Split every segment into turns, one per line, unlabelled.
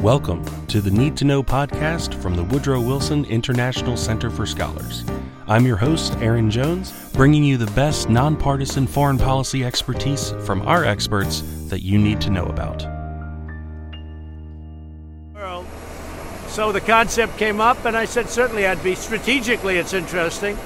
Welcome to the Need to Know podcast from the Woodrow Wilson International Center for Scholars. I'm your host, Aaron Jones, bringing you the best nonpartisan foreign policy expertise from our experts that you need to know about.
So the concept came up, and I said, certainly I'd be strategically, it's interesting,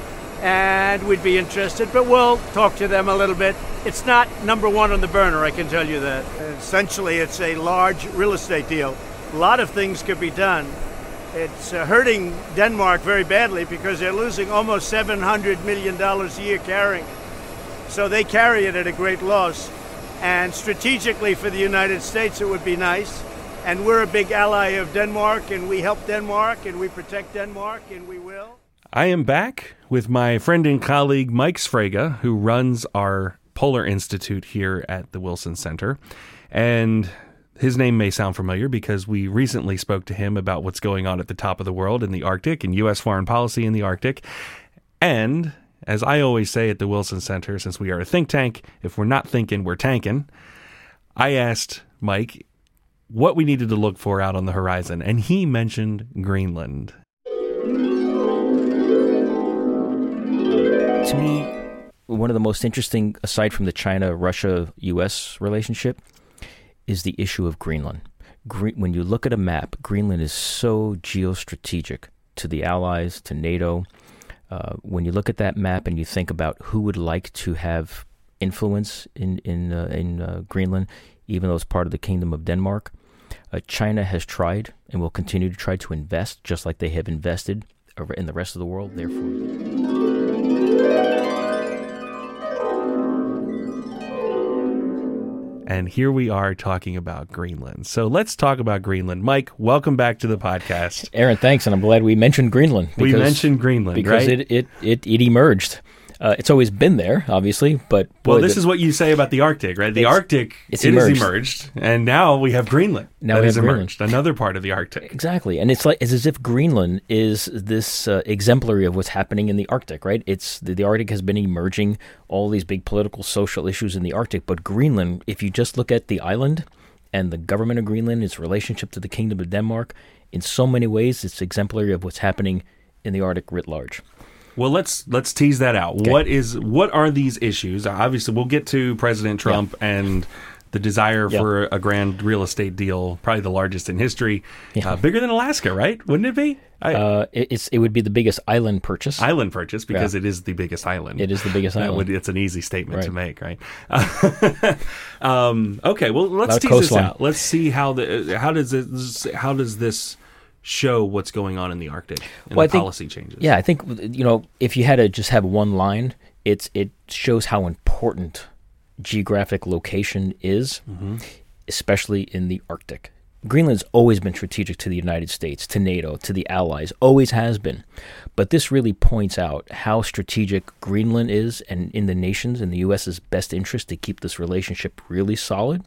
and we'd be interested, but we'll talk to them a little bit. It's not number one on the burner, I can tell you that. Essentially, it's a large real estate deal. A lot of things could be done. It's uh, hurting Denmark very badly because they're losing almost $700 million a year carrying. So they carry it at a great loss. And strategically for the United States, it would be nice and we're a big ally of Denmark, and we help Denmark, and we protect Denmark, and we will.
I am back with my friend and colleague Mike Sfraga, who runs our Polar Institute here at the Wilson Center. And his name may sound familiar because we recently spoke to him about what's going on at the top of the world in the Arctic and U.S. foreign policy in the Arctic. And as I always say at the Wilson Center, since we are a think tank, if we're not thinking, we're tanking. I asked Mike what we needed to look for out on the horizon, and he mentioned Greenland.
To me, one of the most interesting, aside from the China Russia US relationship, is the issue of Greenland. when you look at a map, Greenland is so geostrategic to the Allies, to NATO. Uh, when you look at that map and you think about who would like to have influence in in uh, in uh, Greenland, even though it's part of the Kingdom of Denmark. Uh, China has tried and will continue to try to invest, just like they have invested in the rest of the world. Therefore.
And here we are talking about Greenland. So let's talk about Greenland. Mike, welcome back to the podcast.
Aaron, thanks, and I'm glad we mentioned Greenland.
Because, we mentioned Greenland
because
right?
it, it, it, it emerged. Uh, it's always been there, obviously, but
boy, well, this the, is what you say about the Arctic, right? The Arctic it's it emerged. emerged, and now we have Greenland. Now that has emerged, another part of the Arctic.
Exactly, and it's like it's as if Greenland is this uh, exemplary of what's happening in the Arctic, right? It's the, the Arctic has been emerging all these big political, social issues in the Arctic, but Greenland, if you just look at the island and the government of Greenland, its relationship to the Kingdom of Denmark, in so many ways, it's exemplary of what's happening in the Arctic writ large.
Well, let's let's tease that out. Okay. What is what are these issues? Obviously, we'll get to President Trump yeah. and the desire yep. for a grand real estate deal, probably the largest in history, yeah. uh, bigger than Alaska, right? Wouldn't it be?
I, uh, it's it would be the biggest island purchase.
Island purchase because yeah. it is the biggest island.
It is the biggest island.
Would, it's an easy statement right. to make, right? um, okay, well let's tease this out. Let's see how the how does this how does this show what's going on in the Arctic and well, the think, policy changes.
Yeah, I think you know if you had to just have one line, it's it shows how important geographic location is, mm-hmm. especially in the Arctic. Greenland's always been strategic to the United States, to NATO, to the Allies, always has been. But this really points out how strategic Greenland is and in the nation's and the U.S.'s best interest to keep this relationship really solid.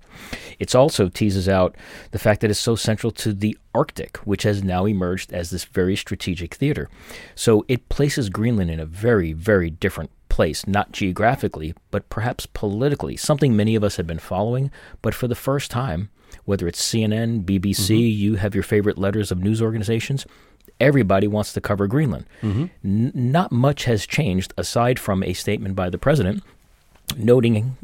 It also teases out the fact that it's so central to the Arctic, which has now emerged as this very strategic theater. So it places Greenland in a very, very different place, not geographically, but perhaps politically, something many of us have been following, but for the first time, whether it's CNN, BBC, mm-hmm. you have your favorite letters of news organizations. Everybody wants to cover Greenland. Mm-hmm. N- not much has changed aside from a statement by the president noting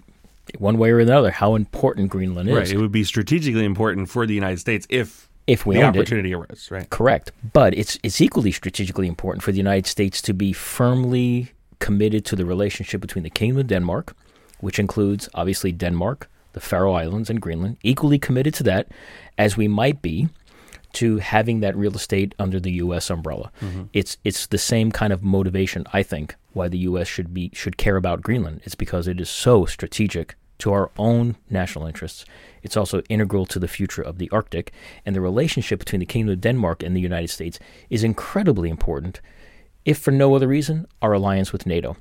one way or another how important Greenland is.
Right. It would be strategically important for the United States if
if we
the opportunity
it.
arose, right?
Correct. But it's it's equally strategically important for the United States to be firmly committed to the relationship between the Kingdom of Denmark, which includes obviously Denmark, the Faroe Islands, and Greenland, equally committed to that as we might be to having that real estate under the U.S. umbrella. Mm-hmm. It's it's the same kind of motivation, I think, why the U.S. should be should care about Greenland. It's because it is so strategic to our own national interests. It's also integral to the future of the Arctic, and the relationship between the Kingdom of Denmark and the United States is incredibly important. If for no other reason, our alliance with NATO.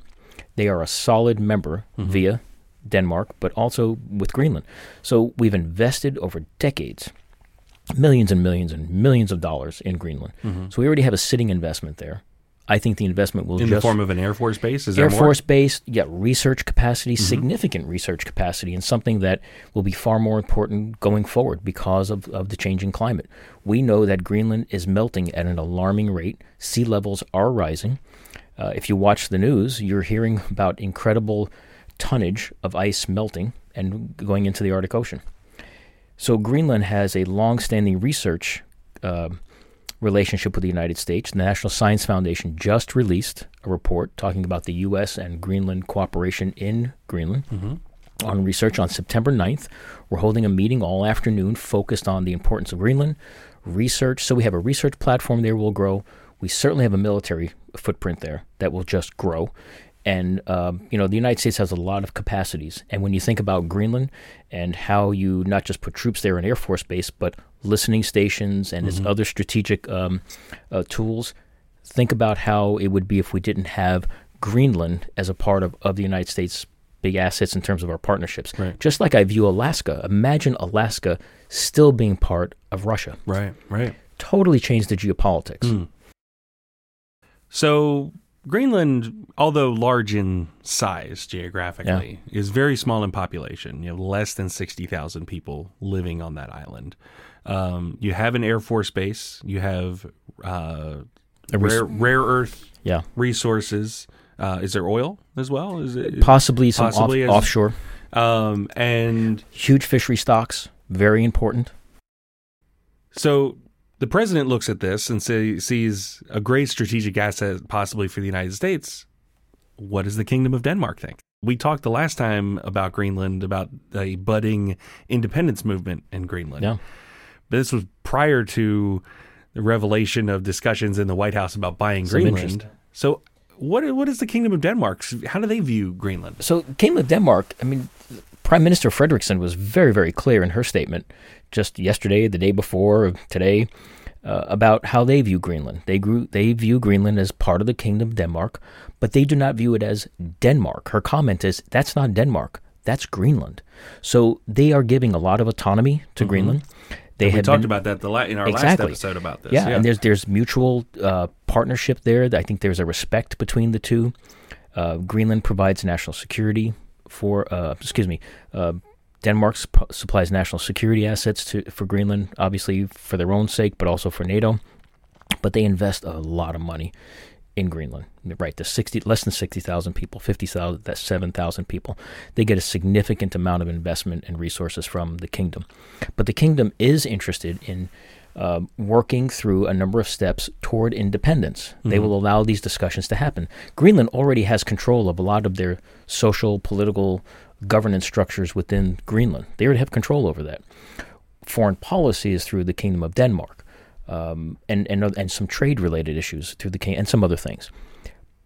They are a solid member mm-hmm. via Denmark, but also with Greenland. So we've invested over decades millions and millions and millions of dollars in Greenland. Mm-hmm. So we already have a sitting investment there. I think the investment will
in
just
the form of an Air Force base. Is
Air?
Mm-hmm.
Force base, yeah, research capacity, significant research capacity, and something that will be far more important going forward because of, of the changing climate. We know that Greenland is melting at an alarming rate. Sea levels are rising. Uh, if you watch the news, you're hearing about incredible tonnage of ice melting and going into the Arctic Ocean. So Greenland has a long-standing research uh, relationship with the United States. The National Science Foundation just released a report talking about the U.S. and Greenland cooperation in Greenland mm-hmm. on research on September 9th. We're holding a meeting all afternoon focused on the importance of Greenland, research. So we have a research platform there will grow. We certainly have a military footprint there that will just grow. And, um, you know, the United States has a lot of capacities. And when you think about Greenland and how you not just put troops there in Air Force Base, but listening stations and its other strategic um, uh, tools, think about how it would be if we didn't have Greenland as a part of, of the United States' big assets in terms of our partnerships.
Right.
Just like I view Alaska. Imagine Alaska still being part of Russia.
Right, right.
Totally changed the geopolitics.
So Greenland, although large in size geographically, is very small in population. You have less than sixty thousand people living on that island. Um, you have an air force base. You have uh,
res-
rare, rare earth
Yeah.
resources. Uh, is there oil as well? Is it
Possibly some off-
as-
offshore.
Um, and
Huge fishery stocks. Very important.
So the president looks at this and say, sees a great strategic asset possibly for the United States. What does the Kingdom of Denmark think? We talked the last time about Greenland, about a budding independence movement in Greenland.
Yeah.
But this was prior to the revelation of discussions in the White House about buying
Some
Greenland.
interest.
So, what what is the Kingdom of Denmark? How do they view Greenland?
So, Kingdom of Denmark, I mean, Prime Minister Frederiksen was very, very clear in her statement just yesterday, the day before, today, uh, about how they view Greenland. They grew, they view Greenland as part of the Kingdom of Denmark, but they do not view it as Denmark. Her comment is, "That's not Denmark. That's Greenland." So they are giving a lot of autonomy to Greenland. They
Mm-hmm. We talked
been-
about that the la- in our last
Exactly.
episode about this.
yeah, and there's there's mutual uh, partnership there. I think there's a respect between the two. Uh, Greenland provides national security for, uh, excuse me, uh, Denmark sup- supplies national security assets to for Greenland, obviously for their own sake, but also for NATO. But they invest a lot of money in Greenland. Right, the sixty less than sixty thousand people, fifty thousand, that's seven thousand people. They get a significant amount of investment and resources from the kingdom. But the kingdom is interested in uh, working through a number of steps toward independence. They will allow these discussions to happen. Greenland already has control of a lot of their social, political, governance structures within Greenland. They already have control over that. Foreign policy is through the Kingdom of Denmark, um, and and and some trade related issues through the king and some other things.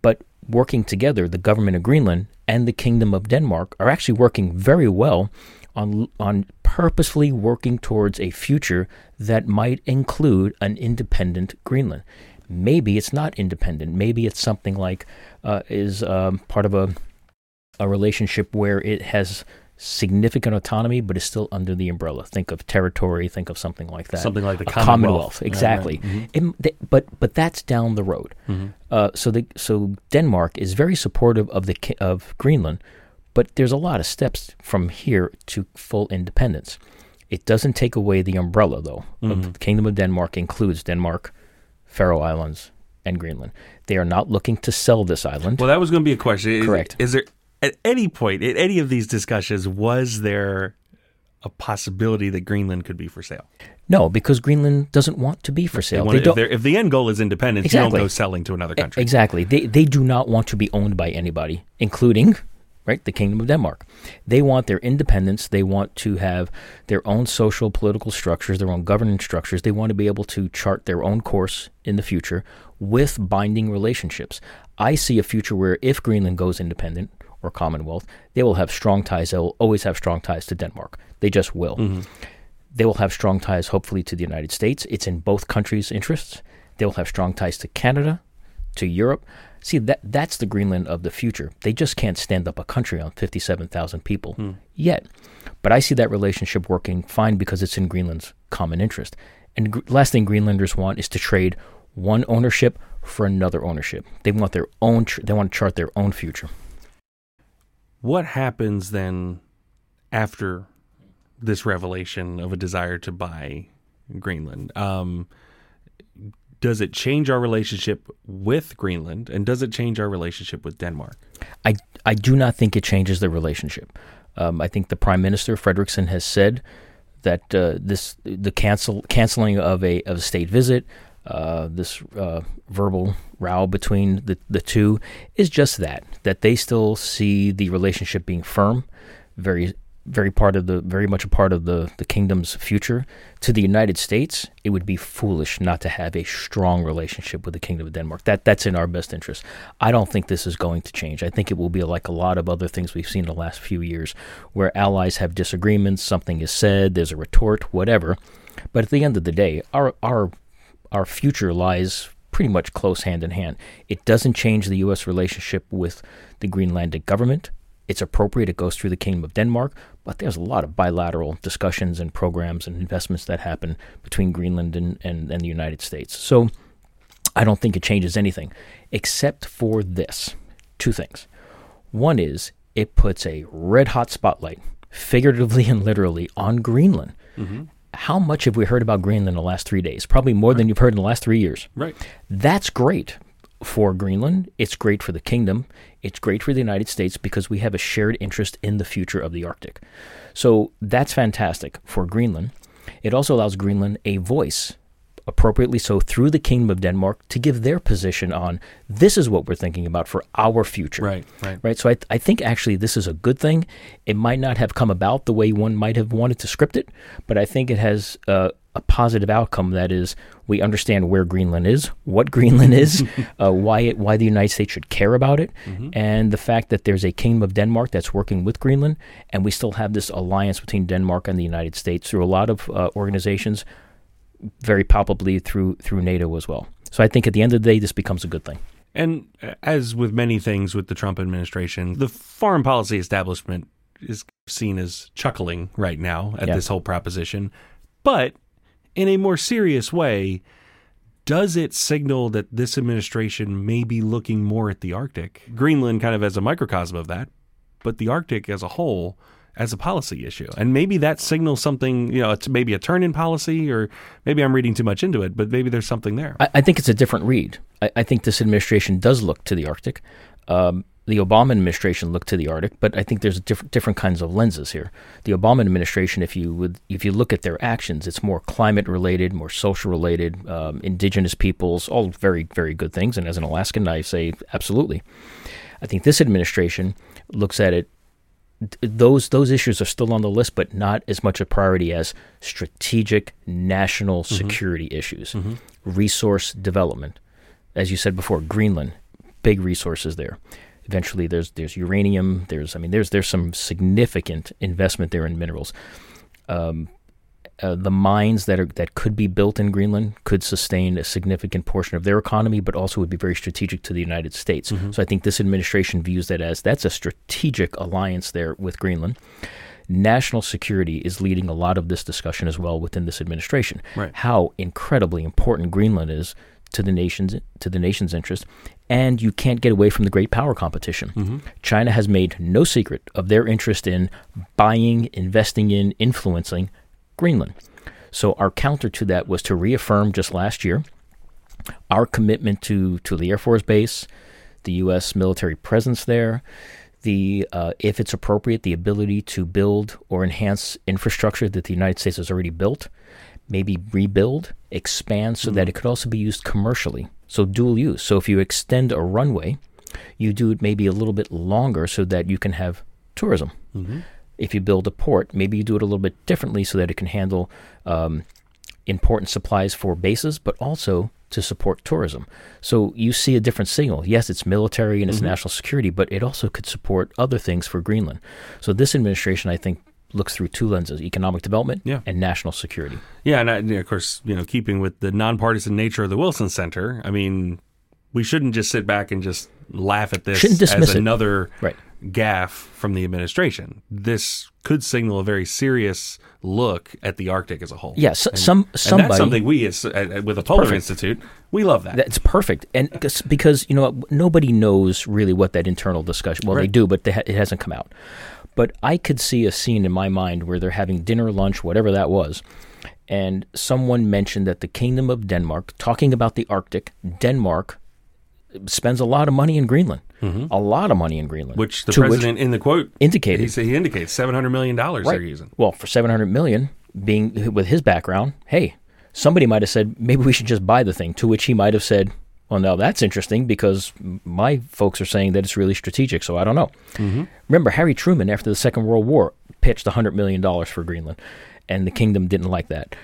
But working together, the government of Greenland and the Kingdom of Denmark are actually working very well on on purposefully working towards a future that might include an independent Greenland. Maybe it's not independent. Maybe it's something like uh, is um, part of a a relationship where it has significant autonomy but is still under the umbrella. Think of territory. Think of something like that.
Something like the Commonwealth. Right,
Exactly.
right. Mhm.
It- th- but but that's down the road. Uh, so the so Denmark is very supportive of the of Greenland, but there's a lot of steps from here to full independence. It doesn't take away the umbrella though. Of the mm-hmm. Kingdom of Denmark includes Denmark, Faroe Islands, and Greenland. They are not looking to sell this island.
Well, that was going to be a question.
Correct.
Is there at any point in any of these discussions was there a possibility that Greenland could be for sale?
no, because Greenland doesn't want to be for
They
sale.
want-
They
if, if the end goal is independence, you don't go selling to another country.
Exactly. They they do not want to be owned by anybody, including right the Kingdom of Denmark. They want their independence. They want to have their own social political structures, their own governance structures. They want to be able to chart their own course in the future with binding relationships. I see a future where if Greenland goes independent or Commonwealth, they will have strong ties. They will always have strong ties to Denmark. They just will. Mm-hmm. They will have strong ties, hopefully, to the United States. It's in both countries' interests. They will have strong ties to Canada, to Europe. See, that that's the Greenland of the future. They just can't stand up a country on 57,000 people yet. But I see that relationship working fine because it's in Greenland's common interest. And gr- last thing Greenlanders want is to trade one ownership for another ownership. They want their own. Tr- they want to chart their own future.
What happens then after this revelation of a desire to buy Greenland? Um, does it change our relationship with Greenland, and does it change our relationship with Denmark?
I I do not think it changes the relationship. Um, I think the Prime Minister Frederiksen has said that uh, this the cancel canceling of a of a state visit, uh, this uh, verbal row between the the two is just that that they still see the relationship being firm, very very part of the very much a part of the the kingdom's future. To the United States, it would be foolish not to have a strong relationship with the Kingdom of Denmark. That that's in our best interest. I don't think this is going to change. I think it will be like a lot of other things we've seen in the last few years, where allies have disagreements, something is said, there's a retort, whatever. But at the end of the day, our our our future lies pretty much close hand in hand. It doesn't change the U.S. relationship with the Greenlandic government it's appropriate. It goes through the Kingdom of Denmark, but there's a lot of bilateral discussions and programs and investments that happen between Greenland and, and, and the United States. So I don't think it changes anything, except for this two things. One is it puts a red hot spotlight, figuratively and literally, on Greenland. Mm-hmm. How much have we heard about Greenland in the last three days? Probably more right. than you've heard in the last three years.
Right.
That's great for Greenland. It's great for the kingdom. It's great for the United States because we have a shared interest in the future of the Arctic. So that's fantastic for Greenland. It also allows Greenland a voice, appropriately so, through the Kingdom of Denmark to give their position on this is what we're thinking about for our future.
Right, right.
Right. So I, I think actually this is a good thing. It might not have come about the way one might have wanted to script it, but I think it has uh, a positive outcome. That is, we understand where Greenland is, what Greenland is, uh, why it, why the United States should care about it, mm-hmm. and the fact that there's a Kingdom of Denmark that's working with Greenland, and we still have this alliance between Denmark and the United States through a lot of uh, organizations, very palpably through through NATO as well. So I think at the end of the day, this becomes a good thing.
And uh, as with many things with the Trump administration, the foreign policy establishment is seen as chuckling right now at yeah. this whole proposition. But in a more serious way, does it signal that this administration may be looking more at the Arctic? Greenland kind of as a microcosm of that, but the Arctic as a whole as a policy issue. And maybe that signals something, you know, it's maybe a turn in policy, or maybe I'm reading too much into it, but maybe there's something there.
I, I think it's a different read. I, I, think this administration does look to the Arctic. Um, the Obama administration looked to the Arctic, but I think there's different different kinds of lenses here. The Obama administration, if you would, if you look at their actions, it's more climate related, more social related, um, indigenous peoples, all very very good things. And as an Alaskan, I say absolutely. I think this administration looks at it. Those those issues are still on the list, but not as much a priority as strategic national mm-hmm. security issues, mm-hmm. resource development. As you said before, Greenland, big resources there Eventually, there's there's uranium. There's I mean there's there's some significant investment there in minerals. Um, uh, the mines that are that could be built in Greenland could sustain a significant portion of their economy, but also would be very strategic to the United States. Mm-hmm. So I think this administration views that as that's a strategic alliance there with Greenland. National security is leading a lot of this discussion as well within this administration.
Right.
How incredibly important Greenland is to the nation's to the nation's interest, and you can't get away from the great power competition. Mm-hmm. China has made no secret of their interest in buying, investing in, influencing Greenland. So our counter to that was to reaffirm just last year our commitment to to the Air Force Base, the U.S. military presence there, the uh, if it's appropriate, the ability to build or enhance infrastructure that the United States has already built, maybe rebuild, expand so mm-hmm. that it could also be used commercially. So dual use. So if you extend a runway, you do it maybe a little bit longer so that you can have tourism. Mm-hmm. If you build a port, maybe you do it a little bit differently so that it can handle um, important supplies for bases, but also to support tourism. So you see a different signal. Yes, it's military and it's mm-hmm. national security, but it also could support other things for Greenland. So this administration, I think, looks through two lenses: economic development
yeah.
and national security.
Yeah, and, I, of course, you know, keeping with the nonpartisan nature of the Wilson Center, I mean, we shouldn't just sit back and just laugh at this as another
right.
gaffe from the administration. This could signal a very serious look at the Arctic as a whole.
Yeah, so-
and,
some-
and that's something we as, uh, with the Polar
perfect.
Institute we love that.
That's perfect, and 'cause- because you know nobody knows really what that internal discussion. Well, they do, but they ha- it hasn't come out. But I could see a scene in my mind where they're having dinner, lunch, whatever that was, and someone mentioned that the Kingdom of Denmark, talking about the Arctic, Denmark spends a lot of money in Greenland, a lot of money in Greenland,
Mm-hmm. which the president in the quote
indicated
he, said- he indicates seven hundred million dollars they're using.
well, for seven hundred million, being with his background, hey, somebody might have said maybe we should just buy the thing. To which he might have said, "Well, now that's interesting because my folks are saying that it's really strategic, so I don't know." Remember, Harry Truman after the Second World War pitched hundred million dollars for Greenland, and the kingdom didn't like that.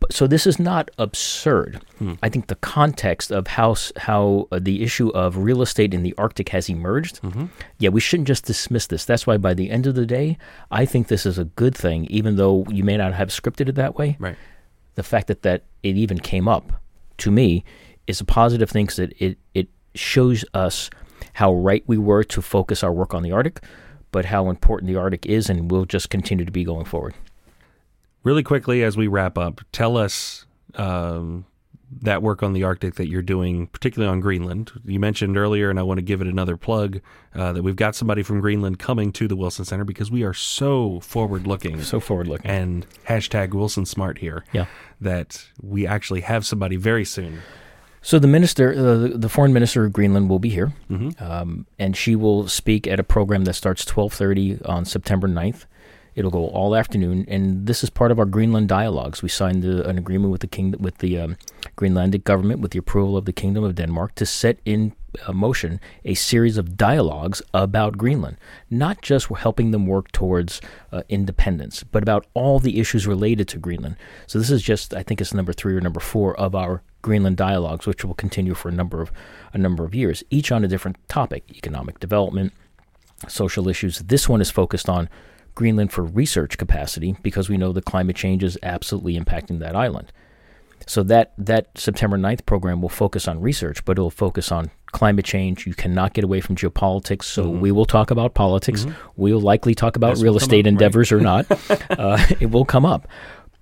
But, so this is not absurd. I think the context of how how uh, the issue of real estate in the Arctic has emerged. Yeah, we shouldn't just dismiss this. That's why by the end of the day, I think this is a good thing, even though you may not have scripted it that way.
Right.
The fact that that it even came up to me is a positive thing because it, it it shows us how right we were to focus our work on the Arctic, but how important the Arctic is and will just continue to be going forward.
Really quickly as we wrap up, tell us um, that work on the Arctic that you're doing, particularly on Greenland. You mentioned earlier, and I want to give it another plug, uh, that we've got somebody from Greenland coming to the Wilson Center because we are so forward looking
So forward looking.
and hashtag Wilson Smart here
Yeah.
that we actually have somebody very soon.
So the minister, uh, the, foreign minister of Greenland, will be here, um, and she will speak at a program that starts twelve thirty on September 9th. It'll go all afternoon, and this is part of our Greenland dialogues. We signed an agreement with the king, with the um, Greenlandic government, with the approval of the Kingdom of Denmark, to set in uh, motion a series of dialogues about Greenland, not just helping them work towards uh, independence, but about all the issues related to Greenland. So this is just, I think, it's number three or number four of our Greenland dialogues, which will continue for a number of a number of years, each on a different topic: economic development, social issues. This one is focused on Greenland for research capacity because we know the climate change is absolutely impacting that island. So that that September 9th program will focus on research, but it'll focus on climate change. You cannot get away from geopolitics, so we will talk about politics. We'll likely talk about
This
real estate
up, right.
endeavors or not. uh, it will come up.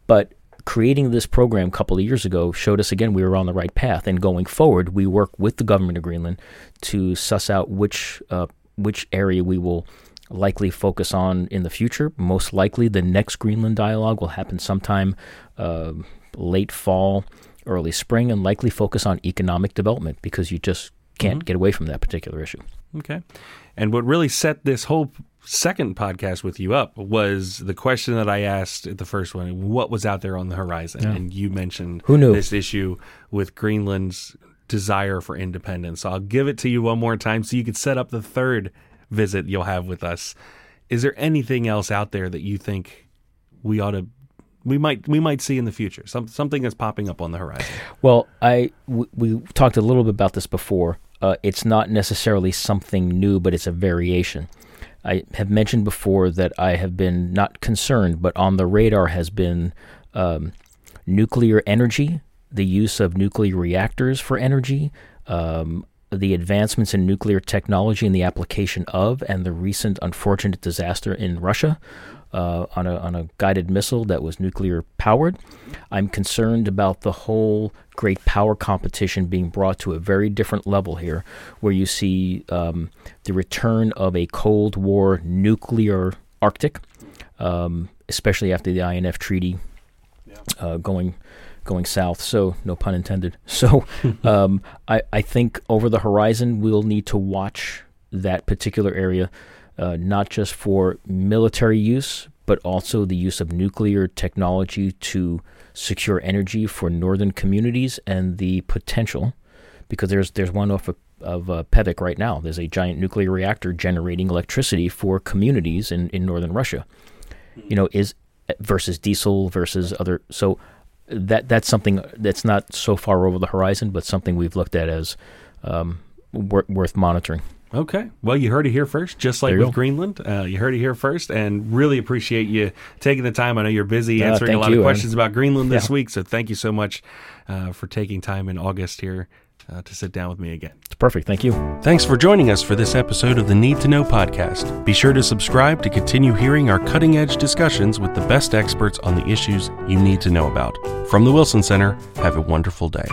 But creating this program a couple of years ago showed us again we were on the right path. And going forward, we work with the government of Greenland to suss out which uh, which area we will likely focus on in the future. Most likely, the next Greenland dialogue will happen sometime uh, late fall, early spring, and likely focus on economic development because you just can't get away from that particular issue.
Okay. And what really set this whole second podcast with you up was the question that I asked at the first one what was out there on the horizon? And you mentioned
Who knew?
this issue with Greenland's desire for independence. So I'll give it to you one more time so you could set up the third visit you'll have with us. Is there anything else out there that you think we ought to we might we might see in the future? Some something that's popping up on the horizon.
Well, I w- we talked a little bit about this before. Uh, it's not necessarily something new, but it's a variation. I have mentioned before that I have been not concerned, but on the radar has been um, nuclear energy, the use of nuclear reactors for energy, um, the advancements in nuclear technology and the application of, and the recent unfortunate disaster in Russia uh, on, a, on a guided missile that was nuclear powered. I'm concerned about the whole great power competition being brought to a very different level here, where you see um, the return of a Cold War nuclear Arctic, um, especially after the INF Treaty uh, going going south. So no pun intended. So um, I I think over the horizon we'll need to watch that particular area, uh, not just for military use, but also the use of nuclear technology to secure energy for northern communities and the potential, because there's there's one off of, of uh, Pevek right now. There's a giant nuclear reactor generating electricity for communities in, in northern Russia. You know, is versus diesel versus other. So that that's something that's not so far over the horizon, but something we've looked at as um, wor- worth monitoring.
Okay. Well, you heard it here first, just like with
go.
Greenland. Uh, you heard it here first, and really appreciate you taking the time. I know you're busy
Uh,
answering a lot
you,
of questions about Greenland this
Yeah.
week, so thank you so much uh, for taking time in August here uh, to sit down with me again.
It's perfect. Thank you.
Thanks for joining us for this episode of the Need to Know podcast. Be sure to subscribe to continue hearing our cutting edge discussions with the best experts on the issues you need to know about. From the Wilson Center, have a wonderful day.